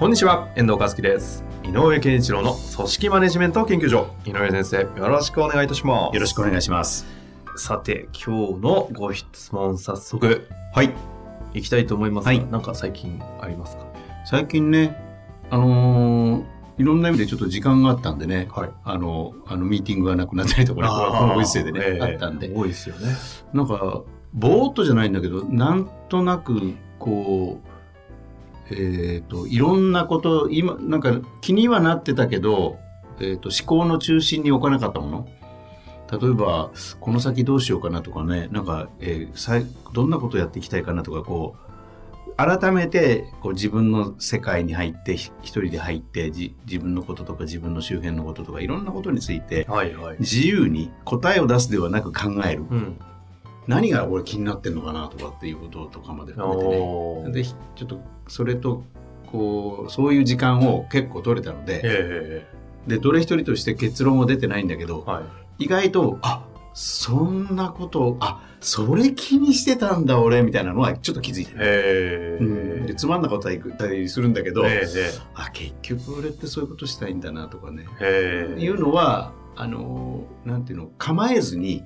こんにちは、遠藤和樹です。井上健一郎の組織マネジメント研究所。井上先生、よろしくお願いいたします。よろしくお願いします。さて、今日のご質問、早速、はい。いきたいと思いますが、はいなんか最近ありますか？最近ね、あのーいろんな意味でちょっと時間があったんでね、はい。あの、あの、ミーティングがなくなったりとかね、このご時世でね、ええあったんで、多いですよね。なんか、ぼーっとじゃないんだけど、なんとなく、こう、えっ、と、いろんなこと、今、なんか気にはなってたけど、えっ、と、思考の中心に置かなかったもの。例えば、この先どうしようかなとかね、なんか、えーさいどんなことやっていきたいかなとか、こう、改めてこう自分の世界に入って、ひ一人で入ってじ、自分のこととか自分の周辺のこととか、いろんなことについて、はいはい。自由に答えを出すではなく考える。うん。何が俺気になってんのかなとかっていうこととかまで含めてね。ちょっとそれと、こう、そういう時間を結構取れたので、えで、どれ一人として結論は出てないんだけどえ、はい。意外と、あ、そんなことを、あ、それ気にしてたんだ俺、みたいなのはちょっと気づいてる。ええうんでつまんなかったりするんだけど、えあ、結局俺ってそういうことしたいんだなとかね。いうのは、あの、なんていうの、構えずに、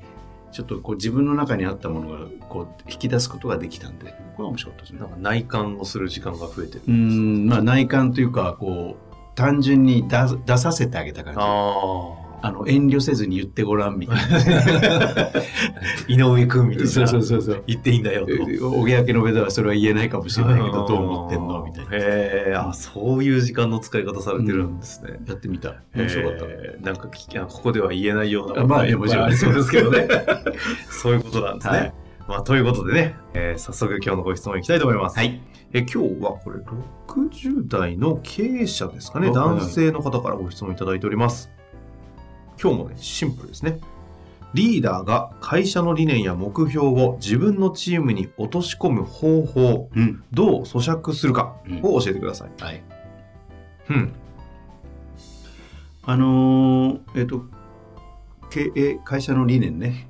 ちょっとこう自分の中にあったものがこう引き出すことができたんで、これは面白かったですねなん。か内観をする時間が増えてる。うん、まあ内観というか、こう、単純に出出させてあげた感じ。ああの、遠慮せずに言ってごらんみたいあ。井上くんみたいな。な。そうそうそうそう。言っていいんだよと。おぎやけの上ではそれは言えないかもしれないけど、どう思ってんのみたいな。へえ、あ、そういう時間の使い方されてるんですね。やってみた。面白かった。えーなんか聞きあここでは言えないようなあまあいっぱいもちろんありそうですけどね。そういうことなんですね。はいまあ、ということでね、えー早速今日のご質問いきたいと思います。はい。え今日はこれ60代の経営者ですかね、お男性の方からご質問いただいております。今日もね、シンプルですね。リーダーが会社の理念や目標を自分のチームに落とし込む方法、うん。どう咀嚼するかを教えてください。はい。うん。あのーえっ、と、経営、会社の理念ね。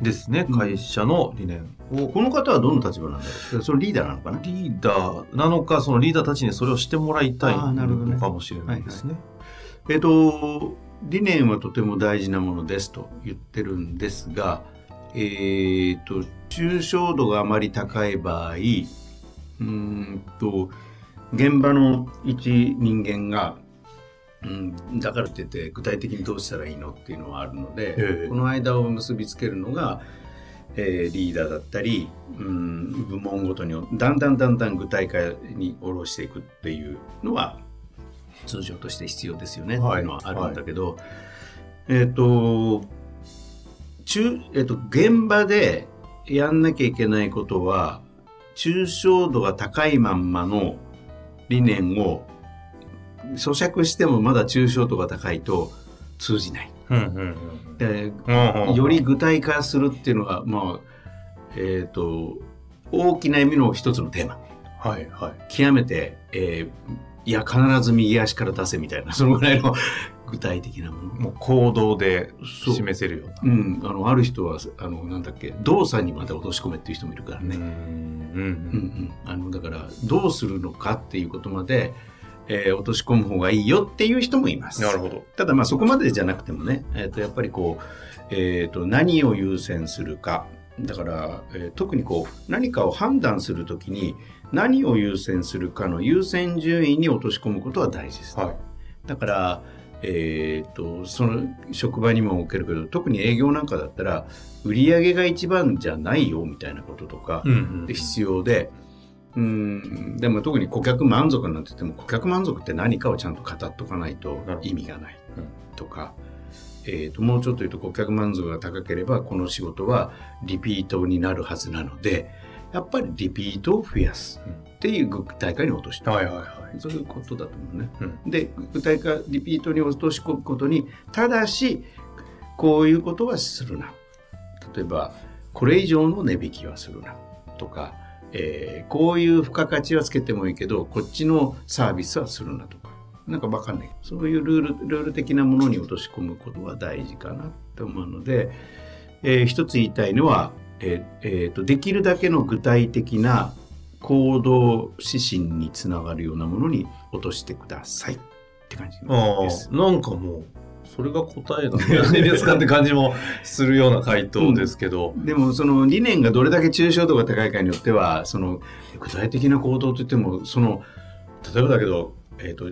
ですね、うん会社の理念を。この方はどの立場なんだろう？そのリーダーなのかな？リーダーなのか、そのリーダーたちにそれをしてもらいたいのかもしれないですね。えっ、と、理念はとても大事なものですと言ってるんですが、えっ、と、抽象度があまり高い場合、うーんと、現場の一人間が、うん、だからって言って具体的にどうしたらいいのっていうのはあるので、ええ。この間を結びつけるのが、えーリーダーだったり、うん、部門ごとにだんだんだんだん具体化に下ろしていくっていうのは通常として必要ですよね、はいっていうのはあるんだけど、えっ、と中、えっと現場でやんなきゃいけないことは抽象度が高いまんまの理念を咀嚼してもまだ抽象度が高いと通じない。でうんより具体化するっていうのが、まあ、えっ、と、大きな意味の一つのテーマ。はいはい。極めて、えーいや、必ず右足から出せみたいな、そのぐらいの具体的なもの。もう行動で示せるような。うん、あの、ある人は、あの、なんだっけ、動作にまで落とし込めっていう人もいるからね。うんうんうんうん、あのだからどうするのかっていうことまで、えー落とし込む方がいいよっていう人もいます。なるほど。ただまあそこまでじゃなくてもね、えー、とやっぱりこう、えー、と何を優先するかだから、えー特にこう何かを判断するときに何を優先するかの優先順位に落とし込むことは大事です。はい。だから、えー、とその職場にも置けるけど特に営業なんかだったら売り上げが一番じゃないよみたいなこととか、必要で、うん、でも特に顧客満足なんて言っても顧客満足って何かをちゃんと語っとかないと意味がないうん。とか、えー、ともうちょっと言うと顧客満足が高ければこの仕事はリピートになるはずなので、やっぱりリピートを増やすっていう具体化に落としてはいはいはい。そういうことだと思うね。うん。で具体化リピートに落とし込むことにただしこういうことはするな。例えばこれ以上の値引きはするな。とか、えーこういう付加価値はつけてもいいけどこっちのサービスはするなとかなんかわかんないそういうルールルール的なものに落とし込むことは大事かなと思うので、えー一つ言いたいのは、えーえーとできるだけの具体的な行動指針につながるようなものに落としてくださいって感じあです。あ、なんかもう、それが答えなんですかって感じもするような回答ですけど。でもその理念がどれだけ抽象度が高いかによってはその具体的な行動といってもその例えばだけど、えー、と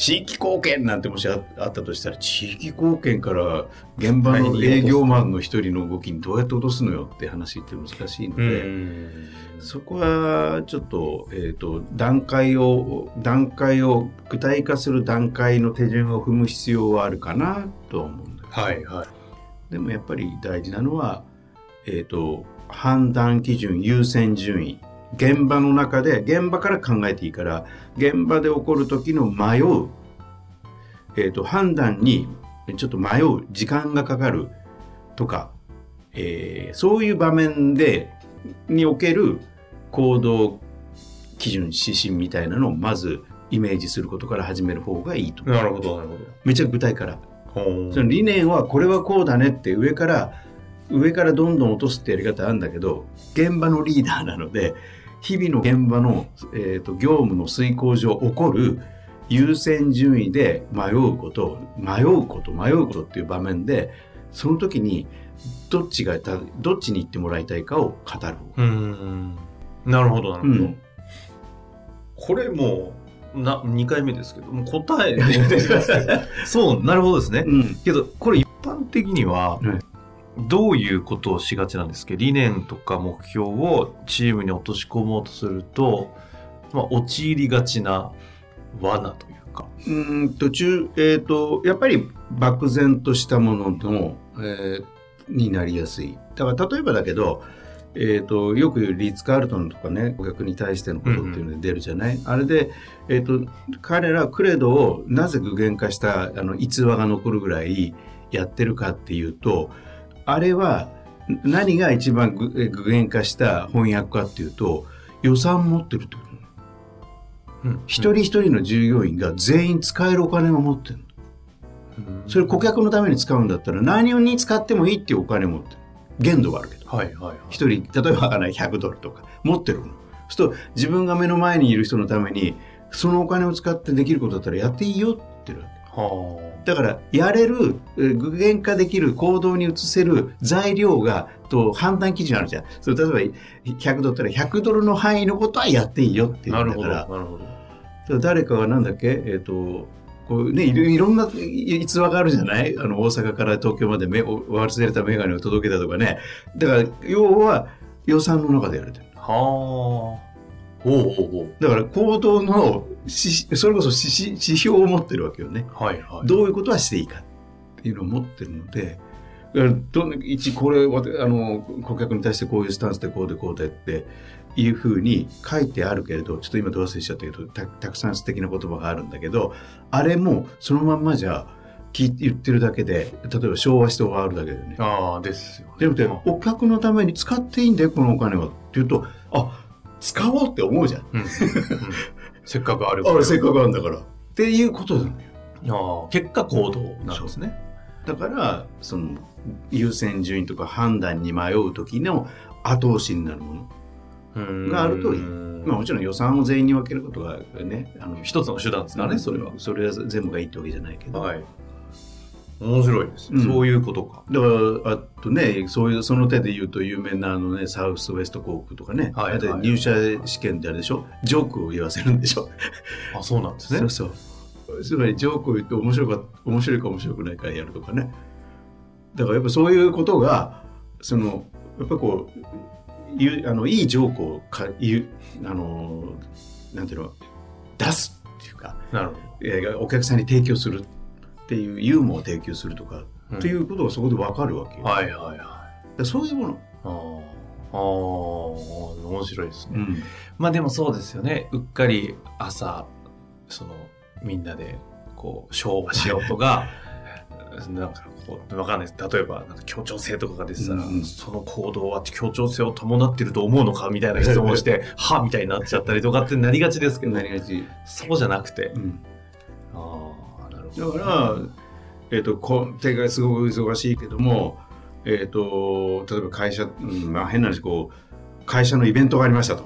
地域貢献なんてもしああったとしたら地域貢献から現場の営業マンの一人の動きにどうやって落とすのよって話って難しいので。そこはちょっと,、えー、と段階を段階を具体化する段階の手順を踏む必要はあるかなとは思うんだけど、はいはい。でもやっぱり大事なのは、えー、と判断基準優先順位現場の中で現場から考えていいから現場で起こる時の迷う、えー、と判断にちょっと迷う時間がかかるとか、えーそういう場面でにおける行動基準指針みたいなのをまずイメージすることから始める方がいいと。なるほど、なるめちゃ具体から。ほど。その理念はこれはこうだねって上から上からどんどん落とすってやり方あるんだけど現場のリーダーなので日々の現場の、えーと業務の遂行上起こる優先順位で迷うこと迷うこと迷うことっていう場面でその時にどっちがたどっちに行ってもらいたいかを語るうーん。なるほど、なるほど。うんこれもう、な、2回目ですけど、もう答えで そう、なるほどですね。うんけど、これ一般的にははい、どういうことをしがちなんですけど、理念とか目標をチームに落とし込もうとすると、まあ、陥りがちな罠というか。うーん途中、えー、とやっぱり漠然としたものの、えーになりやすい。だから例えばだけど、えー、とよく言うリッツ・カールトンとかね顧客に対してのことっていうので出るじゃない、あれで、えー、と彼らクレドをなぜ具現化したあの逸話が残るぐらいやってるかっていうとあれは何が一番具現化した翻訳かっていうと予算持ってるってことうん一人一人の従業員が全員使えるお金を持ってるの。それ顧客のために使うんだったら何に使ってもいいっていうお金を持ってる。限度はあるけど。はいはいはい。一人、例えばわかんない100ドルとか持ってるの。そうすると自分が目の前にいる人のためにそのお金を使ってできることだったらやっていいよって言ってるわけ。はだからやれる、えー具現化できる行動に移せる材料がと判断基準あるじゃん。それ例えば100ドルだったら100ドルの範囲のことはやっていいよってあ。いうなんるほど、だからなるほど。そう誰かがなんだっけ？えっ、とこうねいろんな逸話があるじゃない？あの大阪から東京までめ忘れた眼鏡を届けたとかねだから要は予算の中でやれてるはあ。ほうほうほう。だから行動のしそれこそ指標を持ってるわけよね。はいはい。どういうことはしていいかっていうのを持ってるので一これわあの顧客に対してこういうスタンスでこうでこうでっていうふうに書いてあるけれどちょっと今ど忘れしちゃったけどたたくさん素敵な言葉があるんだけどあれもそのまんまじゃ聞言ってるだけで例えば昭和して終わるだけでね。ああ、ですよ、ね。でもってお客のために使っていいんだよこのお金は。って言うとあ使おうって思うじゃん。うん。うん せっかくあるあれせっかくあるんだから。っていうことなのよ。ああ結果行動なんですね。だからその優先順位とか判断に迷う時の後押しになるもの。があるといい。まあ、もちろん予算を全員に分けることがねあの一つの手段ですからね、それは。それは全部がいいってわけじゃないけど、はい。面白いです、うん。そういうことか。だからあとねそういうその手で言うと有名なあのねサウスウェスト航空とかね、はい入社試験であれでしょ？ジョークを言わせるんでしょ、あ、そうなんですね。そう。そう。つまりジョークを言って面白か面白いか面白くないかやるとかね。だからやっぱそういうことがそのやっぱこう言うあのいいジョークをか言うあのなんていうの出すっていうかなるほえーお客さんに提供するっていうユーモアを提供するとか、ど。っていうことがそこで分かるわけよ、はいはいはい。そういうものあああ、面白いですね。うんまあでもそうですよね。うっかり朝、その、みんなで、こう、昭和しようとか、なんかこう、わかんないです。例えば、なんか協調性とかが出てたら、うんうんその行動は協調性を伴ってると思うのかみたいな質問をして、はみたいになっちゃったりとかってなりがちですけど、なりがち、そうじゃなくて。うんああ。だから、えっとこ手がすごく忙しいけども、えっと例えば会社、うんまあ、変な話こう会社のイベントがありましたと。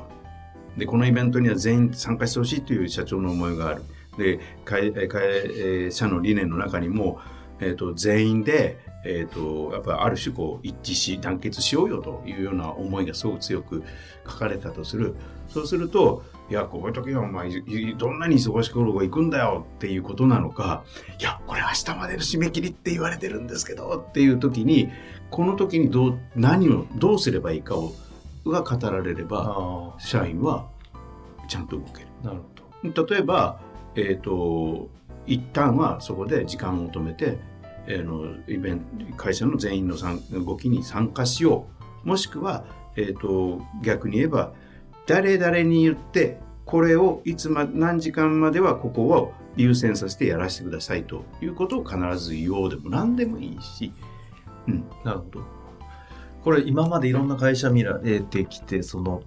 でこのイベントには全員参加してほしいという社長の思いがある。で会会会社の理念の中にも、えっと全員で、えっとやっぱりある種こう一致し団結しようよというような思いがすごく強く書かれたとする。そうするといや、こういう時はお前、どんなに忙しく行くんだよっていうことなのか、いや、これ明日までの締め切りって言われてるんですけどっていう時に、この時にどう、何をどうすればいいかを、が語られれば、あ社員はちゃんと動ける。あ、なるほ例えば、えっ、と、一旦はそこで時間を止めて、えーのイベント会社の全員の参動きに参加しよう。もしくは、えー、と逆に言えば誰々に言ってこれをいつま何時間まではここを優先させてやらせてくださいということを必ず言おうでも何でもいいし、うん、なるほど。これ今までいろんな会社見られてきて、その、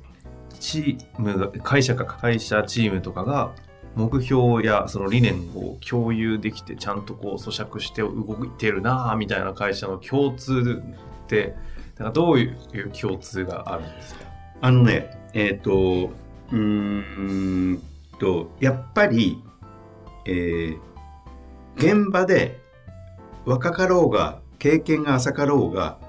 チームが、会社か会社チームとかが、目標やその理念を共有できて、ちゃんとこう咀嚼して動いてるな、みたいな会社の共通って、なんかどういう共通があるんですか？あのねえっ、とうーんとやっぱり、えー現場で若かろうが経験が浅かろうが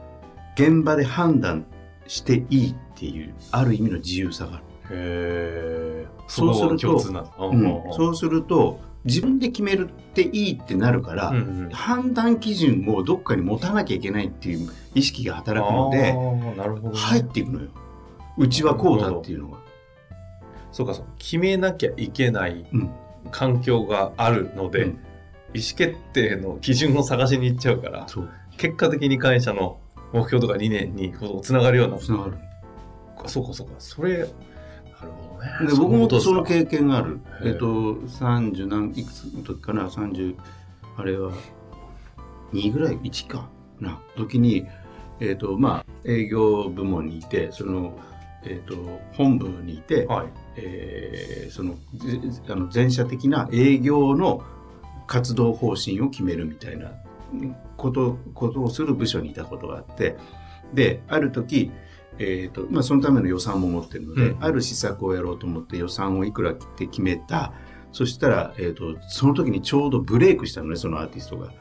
現場で判断していいっていうある意味の自由さがある、へえ。そうすると。うんそうすると自分で決めるっていいってなるから、うんうん判断基準をどっかに持たなきゃいけないっていう意識が働くのでね。入っていくのようちはこうだっていうのが。そうかそうか。決めなきゃいけないうん。環境があるので、うん。意思決定の基準を探しに行っちゃうから結果的に会社の目標とか理念につながるようなつながる。そうかそうか。それなるほどね。で僕もその経経験がある。え。っと、30何、いくつの時かな、30、あれは、2ぐらい、1か。な、時に、えっと、まあ、営業部門にいて、その、えっと、本部にいて、はい。えーその、ぜあの全社的な営業の活動方針を決めるみたいなこと、ことをする部署にいたことがあって、で、ある時、えーとまあ、そのための予算も持ってるので、うん。ある施策をやろうと思って予算をいくらって決めたそしたら、えー、とその時にちょうどブレイクしたのねそのアーティストが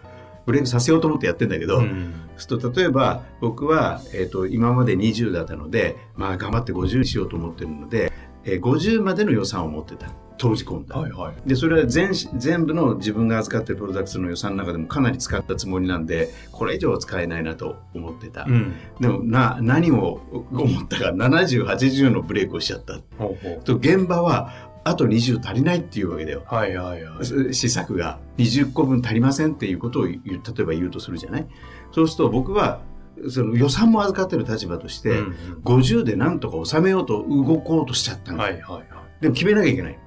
ブレイクさせようと思ってやってんだけど、うん。そうすると例えば僕は、えー、と今まで20だったので、まあ、頑張って50にしようと思ってるので、えー50までの予算を持ってた。投じ込んだ、はいはい。でそれは全全部の自分が預かってるプロダクツの予算の中でもかなり使ったつもりなんでこれ以上は使えないなと思ってた、うん。でもな何を思ったか7080のブレイクをしちゃった。ほうほと現場はあと20足りないっていうわけだよ。うはいはいはい。施策が。20個分足りませんっていうことを例えば言うとするじゃない？そうすると僕はその予算も預かってる立場として、うん50でなんとか収めようと動こうとしちゃったうんの、はいはいはい。でも決めなきゃいけない。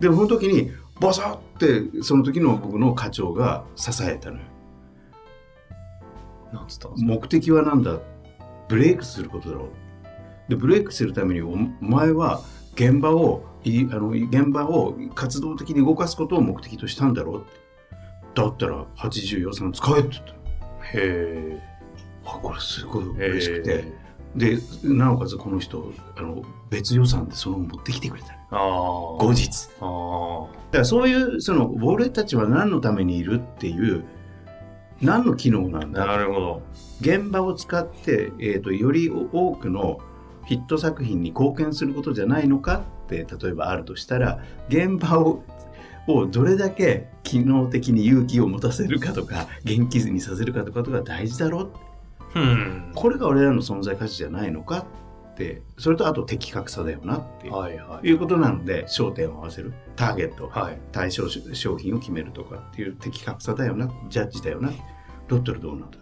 でもその時にバサッてその時の僕の課長が支えたのよ。なんつった目的は何だ？ブレイクすることだろう。でブレイクするためにおお前は現場をいあの現場を活動的に動かすことを目的としたんだろう。だったら80予算使えって言ったの。へえ。あこれすごい嬉しくて、へでなおかつこの人あの別予算でその持ってきてくれた後日。ああだからそういうその俺たちは何のためにいるっていう何の機能なんだなるほど。現場を使って、えー、とより多くのヒット作品に貢献することじゃないのかって例えばあるとしたら現場ををどれだけ機能的に勇気を持たせるかとか元気にさせるかとかとか大事だろう？ん。これが俺らの存在価値じゃないのか？ってそれとあと的確さだよなっていう,、はいはいい。うことなので焦点を合わせる。ターゲット、はい。対象商品を決めるとかっていう的確さだよなジャッジだよな。だったらどうなんだ？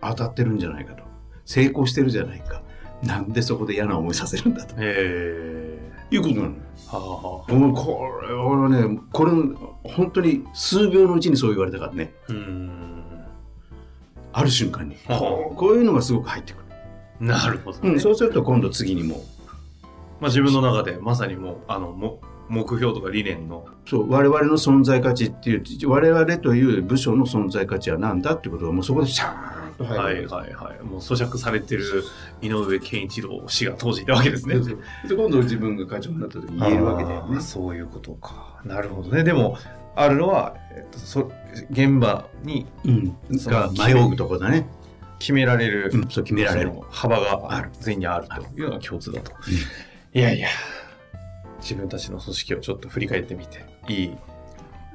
当たってるんじゃないかと。成功してるじゃないか。なんでそこで嫌な思いさせるんだということなのよ。はあはあもうこれはね、これ、本当に数秒のうちにそう言われたからね、うーんある瞬間に。はあこうこういうのがすごく入ってくる。なるほど、ねうん、そうすると今度次にも、まあ、自分の中でまさにもうあのも目標とか理念のそう、我々の存在価値っていう、我々という部署の存在価値は何だってことがもうそこでシャーン。はいはいはいもう咀嚼されてる井上健一郎氏が当時いたわけですね。でで今度自分が課長になった時に言えるわけだよね。そういうことか。なるほどね。でもあるのは、えっと、そ現場にうん。が迷うとこだね。決められる、うん、そう決められる。幅がある全員にあるというのが共通だと、いやいや。自分たちの組織をちょっと振り返ってみていい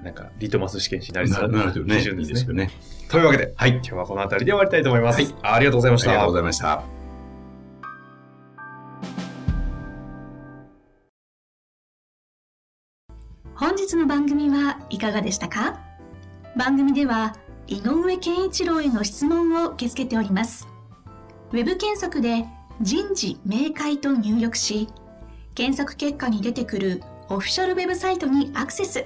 なんかリトマス試験紙になりそうな。基準ですね。ですよね。というわけで、はい、今日はこの辺りで終わりたいと思います、はい。ありがとうございました。ありがとうございました。本日の番組はいかがでしたか？番組では井上健一郎への質問を受け付けております。ウェブ検索で人事明快と入力し検索結果に出てくるオフィシャルウェブサイトにアクセス